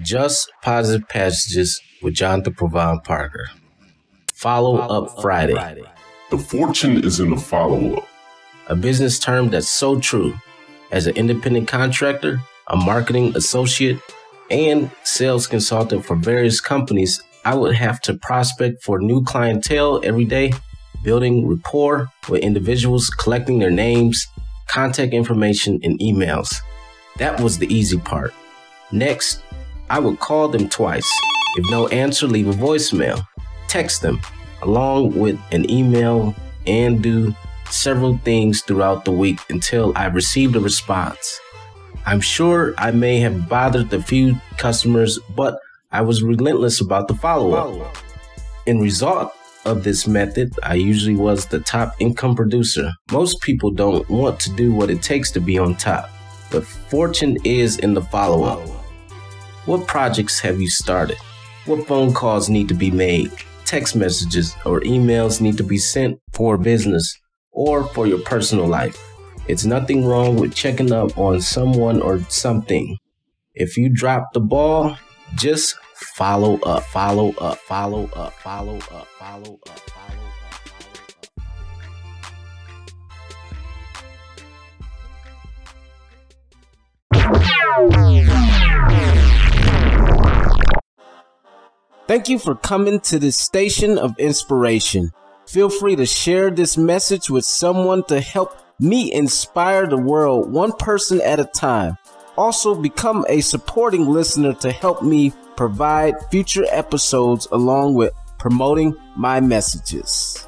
Just Positive Passages with Jonathan Provine Parker. Follow Up Friday. The fortune is in the follow up. A business term that's so true. As an independent contractor, a marketing associate, and sales consultant for various companies, I would have to prospect for new clientele every day, building rapport with individuals, collecting their names, contact information, and emails. That was the easy part. Next, I would call them twice. If no answer, leave a voicemail. Text them along with an email and do several things throughout the week until I received a response. I'm sure I may have bothered a few customers, but I was relentless about the follow up. In result of this method, I usually was the top income producer. Most people don't want to do what it takes to be on top. but fortune is in the follow up. What projects have you started? What phone calls need to be made? Text messages or emails need to be sent for business or for your personal life. It's nothing wrong with checking up on someone or something. If you drop the ball, just follow up, follow up, follow up, follow up, follow up, follow up. Thank you for coming to this station of inspiration. Feel free to share this message with someone to help me inspire the world one person at a time. Also, become a supporting listener to help me provide future episodes along with promoting my messages.